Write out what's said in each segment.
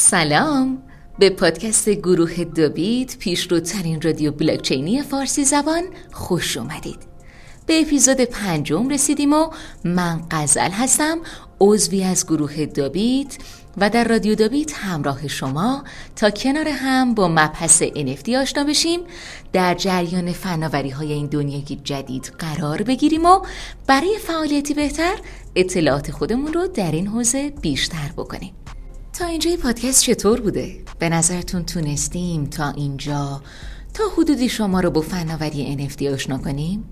سلام. به پادکست گروه دوبیت پیشروترین رادیو بلاکچینی فارسی زبان خوش اومدید. به اپیزود پنجم رسیدیم و من قزل هستم عضوی از گروه دابیت و در رادیو دابیت همراه شما تا کنار هم با مبحث NFT آشنا بشیم در جریان فناوری های این دنیای جدید قرار بگیریم و برای فعالیتی بهتر اطلاعات خودمون رو در این حوزه بیشتر بکنیم. تا اینجا پادکست چطور بوده؟ به نظرتون تونستیم تا اینجا تا حدودی شما رو با فناوری NFT آشنا کنیم؟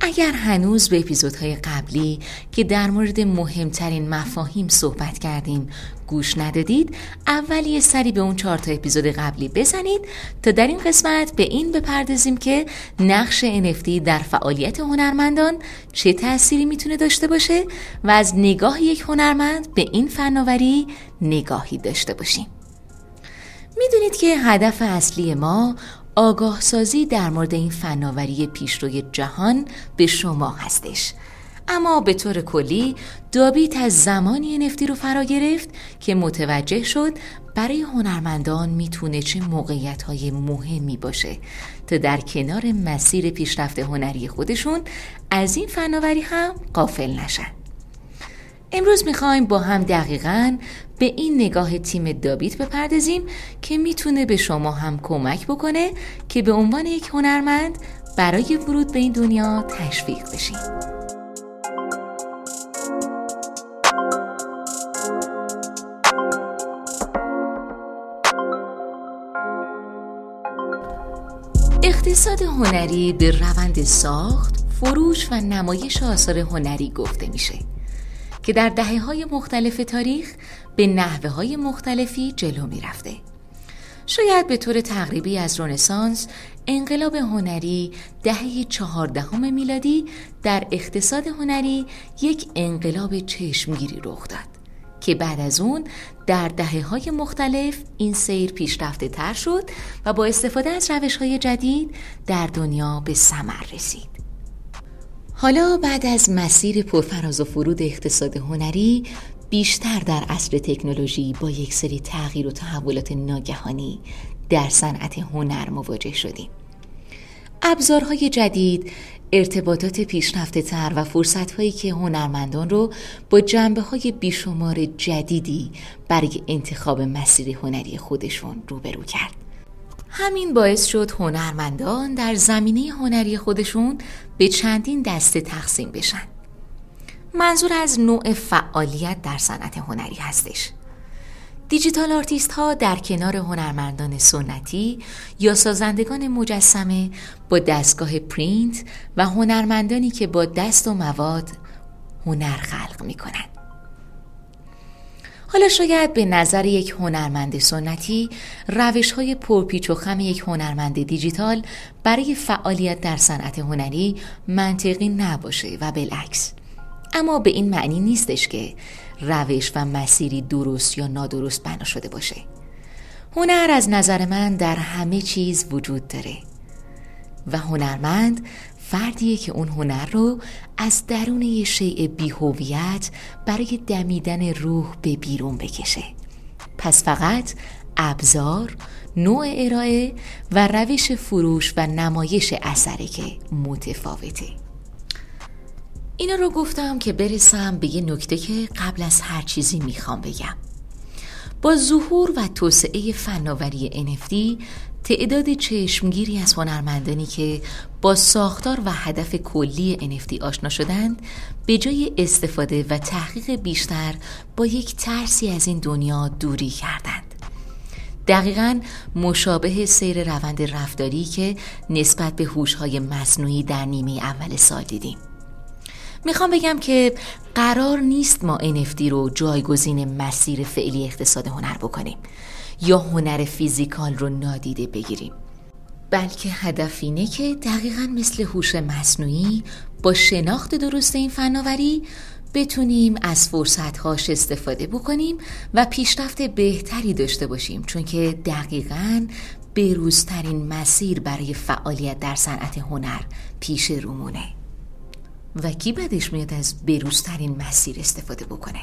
اگر هنوز به اپیزودهای قبلی که در مورد مهمترین مفاهیم صحبت کردیم گوش ندادید اول یه سری به اون چهار تا اپیزود قبلی بزنید تا در این قسمت به این بپردازیم که نقش NFT در فعالیت هنرمندان چه تأثیری می‌تونه داشته باشه و از نگاه یک هنرمند به این فناوری نگاهی داشته باشیم. می‌دونید که هدف اصلی ما آگاه سازی در مورد این فناوری پیشروی جهان به شما هستش. اما به طور کلی دابیت از زمانی نفتی رو فرا گرفت که متوجه شد برای هنرمندان می‌تونه چه موقعیت های مهمی باشه تا در کنار مسیر پیشرفت هنری خودشون از این فناوری هم قافل نشن. امروز می‌خوایم با هم دقیقا به این نگاه تیم دابیت بپردازیم که می‌تونه به شما هم کمک بکنه که به عنوان یک هنرمند برای ورود به این دنیا تشویق بشین. اقتصاد هنری به روند ساخت، فروش و نمایش آثار هنری گفته میشه. که در دهه های مختلف تاریخ به نحوه های مختلفی جلو می رفته. شاید به طور تقریبی از رونسانس انقلاب هنری دهه چهاردهم میلادی در اقتصاد هنری یک انقلاب چشمگیری رخ داد که بعد از اون در دهه های مختلف این سیر پیشرفته تر شد و با استفاده از روش های جدید در دنیا به ثمر رسید. حالا بعد از مسیر پرفراز و فرود اقتصاد هنری بیشتر در عصر تکنولوژی با یک سری تغییر و تحولات ناگهانی در صنعت هنر مواجه شدیم. ابزارهای جدید، ارتباطات پیشرفته تر و فرصت هایی که هنرمندان رو با جنبه های بیشمار جدیدی برای انتخاب مسیر هنری خودشون روبرو کرد. همین باعث شد هنرمندان در زمینه هنری خودشون به چندین دسته تقسیم بشن. منظور از نوع فعالیت در صنعت هنری هستش. digital artist ها در کنار هنرمندان سنتی یا سازندگان مجسمه با دستگاه پرینت و هنرمندانی که با دست و مواد هنر خلق می کنند. حالا شاید به نظر یک هنرمند سنتی روش های پرپیچ و خم یک هنرمند دیجیتال برای فعالیت در صنعت هنری منطقی نباشه و بالعکس. اما به این معنی نیستش که روش و مسیری درست یا نادرست بنا شده باشه. هنر از نظر من در همه چیز وجود داره و هنرمند فردیه که اون هنر رو از درون یه شیء بیهویت برای دمیدن روح به بیرون بکشه. پس فقط ابزار، نوع ارائه و روش فروش و نمایش اثره که متفاوته. اینا رو گفتم که برسم به یه نکته که قبل از هر چیزی می‌خوام بگم. با ظهور و توسعه فناوری NFT تعداد چشمگیری از هنرمندانی که با ساختار و هدف کلی NFT آشنا شدند به جای استفاده و تحقیق بیشتر با یک ترسی از این دنیا دوری کردند. دقیقا مشابه سیر روند رفتاری که نسبت به هوش‌های مصنوعی در نیمه اول سال دیدیم. می‌خوام بگم که قرار نیست ما NFT رو جایگزین مسیر فعلی اقتصاد هنر بکنیم. یا هنر فیزیکال رو نادیده بگیریم. بلکه هدف اینه که دقیقا مثل هوش مصنوعی با شناخت درست این فناوری بتونیم از فرصتهاش استفاده بکنیم و پیشرفت بهتری داشته باشیم چون که دقیقا بروزترین مسیر برای فعالیت در صنعت هنر پیش رومونه. و کی بدش میاد از بروزترین مسیر استفاده بکنه؟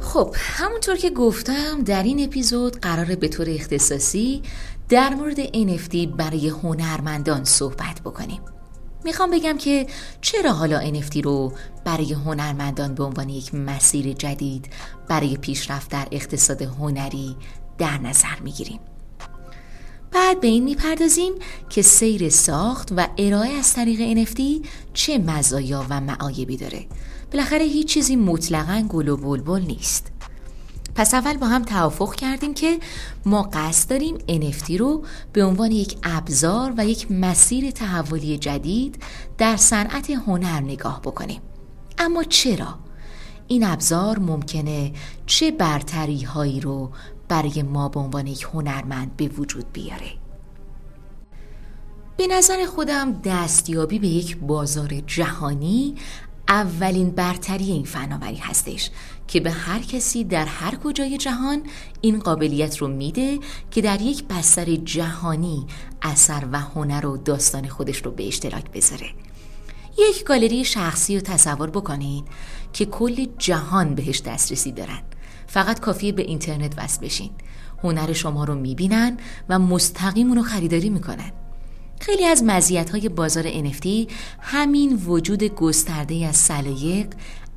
خب همونطور که گفتم در این اپیزود قراره به طور اختصاصی در مورد NFT برای هنرمندان صحبت بکنیم. می‌خوام بگم که چرا حالا NFT رو برای هنرمندان به عنوان یک مسیر جدید برای پیشرفت در اقتصاد هنری در نظر می‌گیریم؟ بعد به این می‌پردازیم که سیر ساخت و ارائه از طریق NFT چه مزایا و معایبی داره. بالاخره هیچ چیزی مطلقا گل و بلبل نیست. پس اول با هم توافق کردیم که ما قصد داریم NFT رو به عنوان یک ابزار و یک مسیر تحولی جدید در صنعت هنر نگاه بکنیم. اما چرا؟ این ابزار ممکنه چه برتری هایی رو برای ما به عنوان یک هنرمند به وجود بیاره. به نظر خودم دستیابی به یک بازار جهانی اولین برتری این فناوری هستش که به هر کسی در هر کجای جهان این قابلیت رو میده که در یک بستر جهانی اثر و هنر و داستان خودش رو به اشتراک بذاره. یک گالری شخصی رو تصور بکنید که کل جهان بهش دسترسی دارن. فقط کافیه به اینترنت وصل بشین. هنر شما رو می‌بینن و مستقیم اونو خریداری می‌کنن. خیلی از های بازار NFT همین وجود گسترده از سلایق،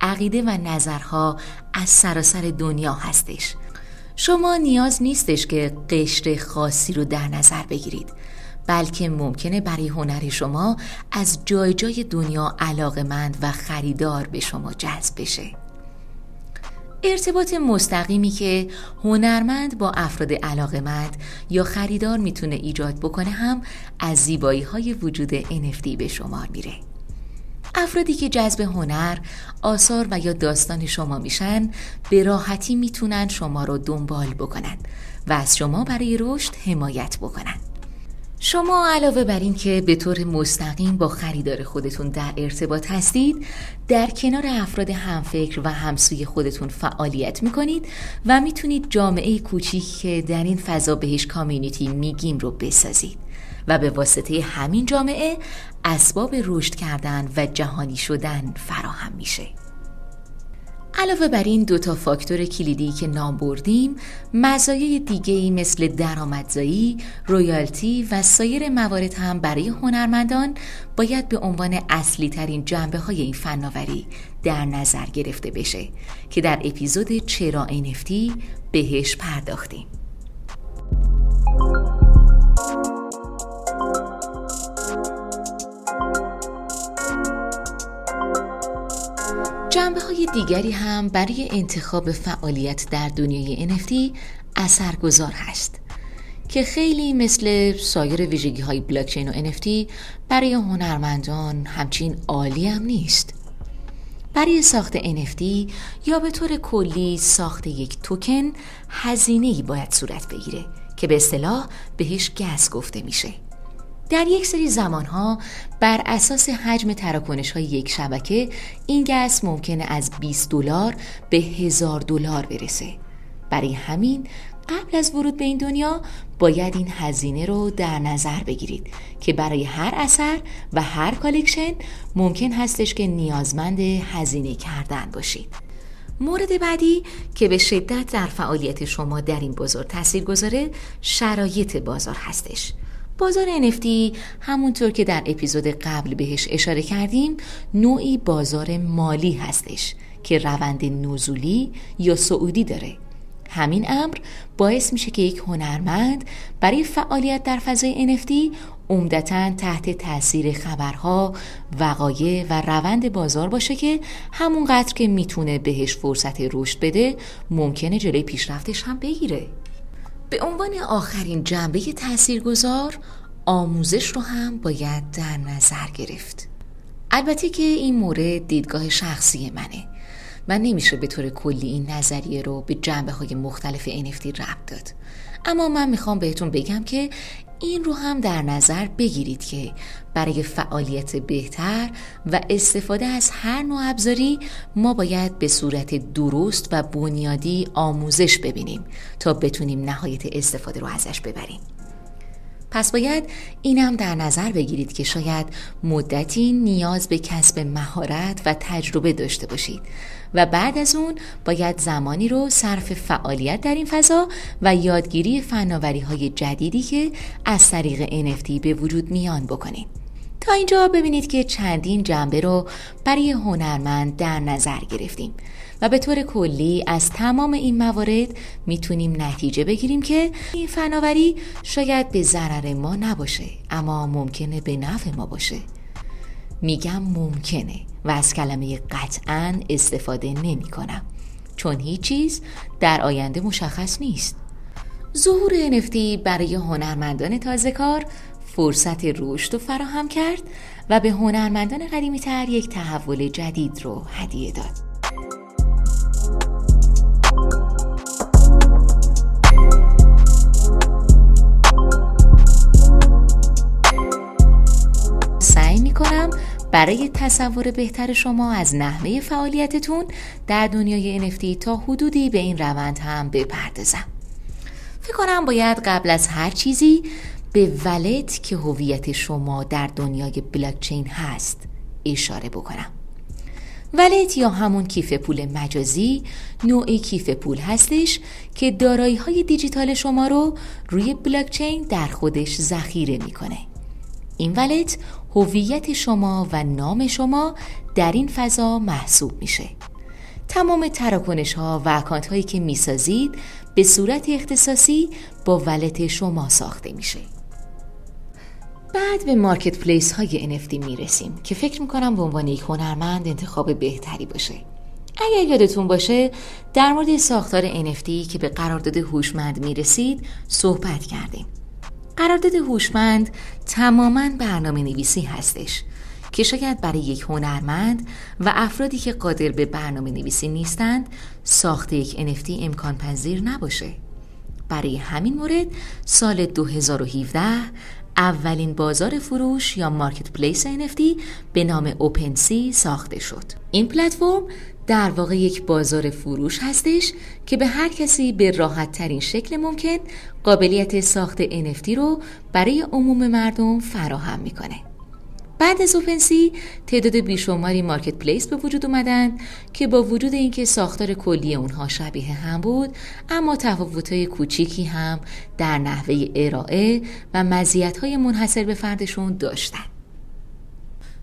عقیده و نظرها از سراسر دنیا هستش. شما نیاز نیستش که قشر خاصی رو در نظر بگیرید بلکه ممکنه برای هنر شما از جای جای دنیا علاقمند و خریدار به شما جذب بشه. ارتباط مستقیمی که هنرمند با افراد علاقمند یا خریدار می‌تونه ایجاد بکنه هم از زیبایی های وجود NFT به شمار میره. افرادی که جذب هنر، آثار و یا داستان شما میشن به راحتی می‌تونن شما رو دنبال بکنن و از شما برای رشد حمایت بکنن. شما علاوه بر این که به طور مستقیم با خریدار خودتون در ارتباط هستید در کنار افراد همفکر و همسوی خودتون فعالیت می‌کنید و می‌تونید جامعه کوچیک که در این فضا بهش کامیونیتی میگیم رو بسازید و به واسطه همین جامعه اسباب رشد کردن و جهانی شدن فراهم میشه. علاوه بر این دو تا فاکتور کلیدی که نام بردیم مزایای دیگه ای مثل درآمدزایی، رویالتی و سایر موارد هم برای هنرمندان باید به عنوان اصلی ترین جنبه های این فناوری در نظر گرفته بشه که در اپیزود چرا NFT بهش پرداختیم. جنبه های دیگری هم برای انتخاب فعالیت در دنیای NFT اثرگذار هست که خیلی مثل سایر ویژگی های بلاکچین و NFT برای هنرمندان همچین عالی هم نیست. برای ساخت NFT یا به طور کلی ساخت یک توکن هزینه باید صورت بگیره که به اصطلاح بهش گس گفته میشه. در یک سری زمانها بر اساس حجم تراکنش های یک شبکه این گس ممکنه از 20 دلار به هزار دلار برسه. برای همین قبل از ورود به این دنیا باید این هزینه رو در نظر بگیرید که برای هر اثر و هر collection ممکن هستش که نیازمند هزینه کردن باشید. مورد بعدی که به شدت در فعالیت شما در این بازار تاثیر گذاره شرایط بازار هستش. بازار NFT همونطور که در اپیزود قبل بهش اشاره کردیم نوعی بازار مالی هستش که روند نزولی یا سعودی داره. همین امر باعث میشه که یک هنرمند برای فعالیت در فضای NFT عمدتا تحت تاثیر خبرها، وقایع و روند بازار باشه که همونقدر که می‌تونه بهش فرصت رشد بده ممکنه جلوی پیشرفتش هم بگیره. به عنوان آخرین جنبه تاثیرگذار آموزش رو هم باید در نظر گرفت. البته که این مورد دیدگاه شخصی منه. و نمیشه به طور کلی این نظریه رو به جنبه های مختلف NFT ربط داد. اما من می‌خوام بهتون بگم که این رو هم در نظر بگیرید که برای فعالیت بهتر و استفاده از هر نوع ابزاری ما باید به صورت درست و بنیادی آموزش ببینیم تا بتونیم نهایت استفاده رو ازش ببریم. پس باید اینم در نظر بگیرید که شاید مدتی نیاز به کسب مهارت و تجربه داشته باشید و بعد از اون باید زمانی رو صرف فعالیت در این فضا و یادگیری فناوری های جدیدی که از طریق NFT به وجود میان بکنید. تا اینجا ببینید که چندین جنبه رو برای هنرمند در نظر گرفتیم. و به طور کلی از تمام این موارد می‌تونیم نتیجه بگیریم که این فناوری شاید به ضرر ما نباشه اما ممکنه به نفع ما باشه. میگم ممکنه و از کلمه قطعا استفاده نمی کنم چون هیچ چیز در آینده مشخص نیست. ظهور NFT برای هنرمندان تازه کار فرصت رشد رو فراهم کرد و به هنرمندان قدیمی تر یک تحول جدید رو هدیه داد. برای تصور بهتر شما از نحوه فعالیتتون در دنیای NFT تا حدودی به این روند هم بپردازم. فکر کنم باید قبل از هر چیزی به ولت که هویت شما در دنیای بلاکچین هست اشاره بکنم. ولت یا همون کیف پول مجازی نوعی کیف پول هستش که دارایی های دیجیتال شما رو روی بلاکچین در خودش ذخیره می‌کنه. این ولت هویت شما و نام شما در این فضا محسوب میشه. تمام تراکنش ها و اکانت هایی که می‌سازید به صورت اختصاصی با ولت شما ساخته میشه. بعد به مارکت پلیس های NFT می‌رسیم که فکر می‌کنم به عنوان یک هنرمند انتخاب بهتری باشه. اگر یادتون باشه در مورد ساختار NFT که به قرارداد هوشمند می‌رسید صحبت کردیم. قرارداد هوشمند تماما برنامه نویسی هستش که شاید برای یک هنرمند و افرادی که قادر به برنامه نویسی نیستند ساخت یک NFT امکان پذیر نباشه. برای همین مورد سال 2017 اولین بازار فروش یا مارکت پلیس NFT به نام اوپنسی ساخته شد. این پلتفرم در واقع یک بازار فروش هستش که به هر کسی به راحت ترین شکل ممکن قابلیت ساخت NFT رو برای عموم مردم فراهم می‌کنه. بعد از OpenSea تعداد بیشماری marketplace به وجود اومدن که با وجود اینکه ساختار کلی اونها شبیه هم بود اما تفاوت‌های کوچیکی هم در نحوه ارائه و مزیت‌های منحصر به فردشون داشتن.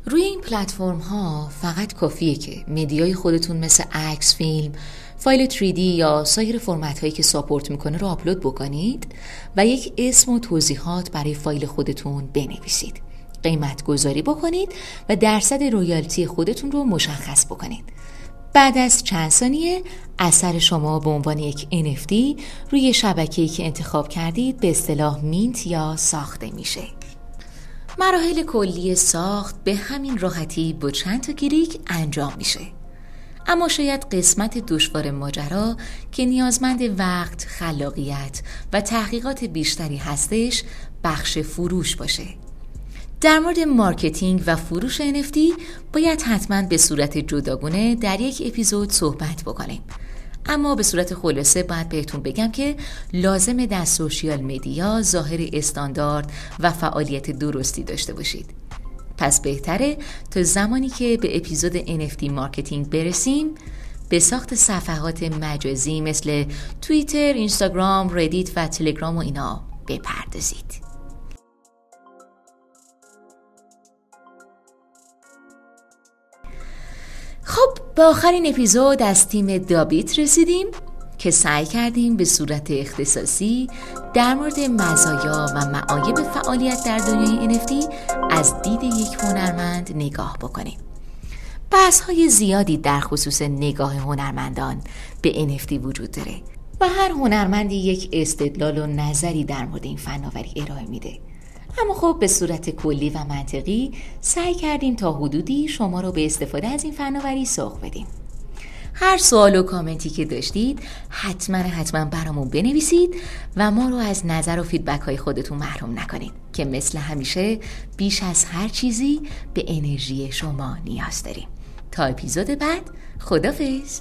روی این پلتفرم ها فقط کافیه که media ی خودتون مثل عکس، فیلم، فایل 3D یا سایر فرمت هایی که support می‌کنه رو آپلود بکنید و یک اسم و توضیحات برای فایل خودتون بنویسید. قیمت گذاری بکنید و درصد royalty خودتون رو مشخص بکنید. بعد از چند ثانیه اثر شما به عنوان یک NFT روی شبکه‌ای که انتخاب کردید به اصطلاح mint یا ساخته میشه. مراحل کلی ساخت به همین راحتی با چند تا کلیک انجام میشه. اما شاید قسمت دشوار ماجرا که نیازمند وقت، خلاقیت و تحقیقات بیشتری هستش بخش فروش باشه. در مورد marketing و فروش NFT باید حتما به صورت جداگونه در یک اپیزود صحبت بکنیم. اما به صورت خلاصه باید بهتون بگم که لازمه در social media ظاهر استاندارد و فعالیت درستی داشته باشید پس بهتره تا زمانی که به اپیزود NFT marketing برسیم به ساخت صفحات مجازی مثل توییتر، اینستاگرام، ردیت و تلگرام و اینا بپردازید. خب به آخرین اپیزود از تیم دابیت رسیدیم که سعی کردیم به صورت اختصاصی در مورد مزایا و معایب فعالیت در دنیای NFT از دید یک هنرمند نگاه بکنیم. بحث های زیادی در خصوص نگاه هنرمندان به NFT وجود داره و هر هنرمندی یک استدلال و نظری در مورد این فناوری ارائه میده اما خب به صورت کلی و منطقی سعی کردیم تا حدودی شما رو به استفاده از این فناوری سوق بدیم. هر سوال و کامنتی که داشتید حتما حتما برامون بنویسید و ما رو از نظر و فیدبک های خودتون محروم نکنید که مثل همیشه بیش از هر چیزی به انرژی شما نیاز داریم. تا اپیزود بعد خدافز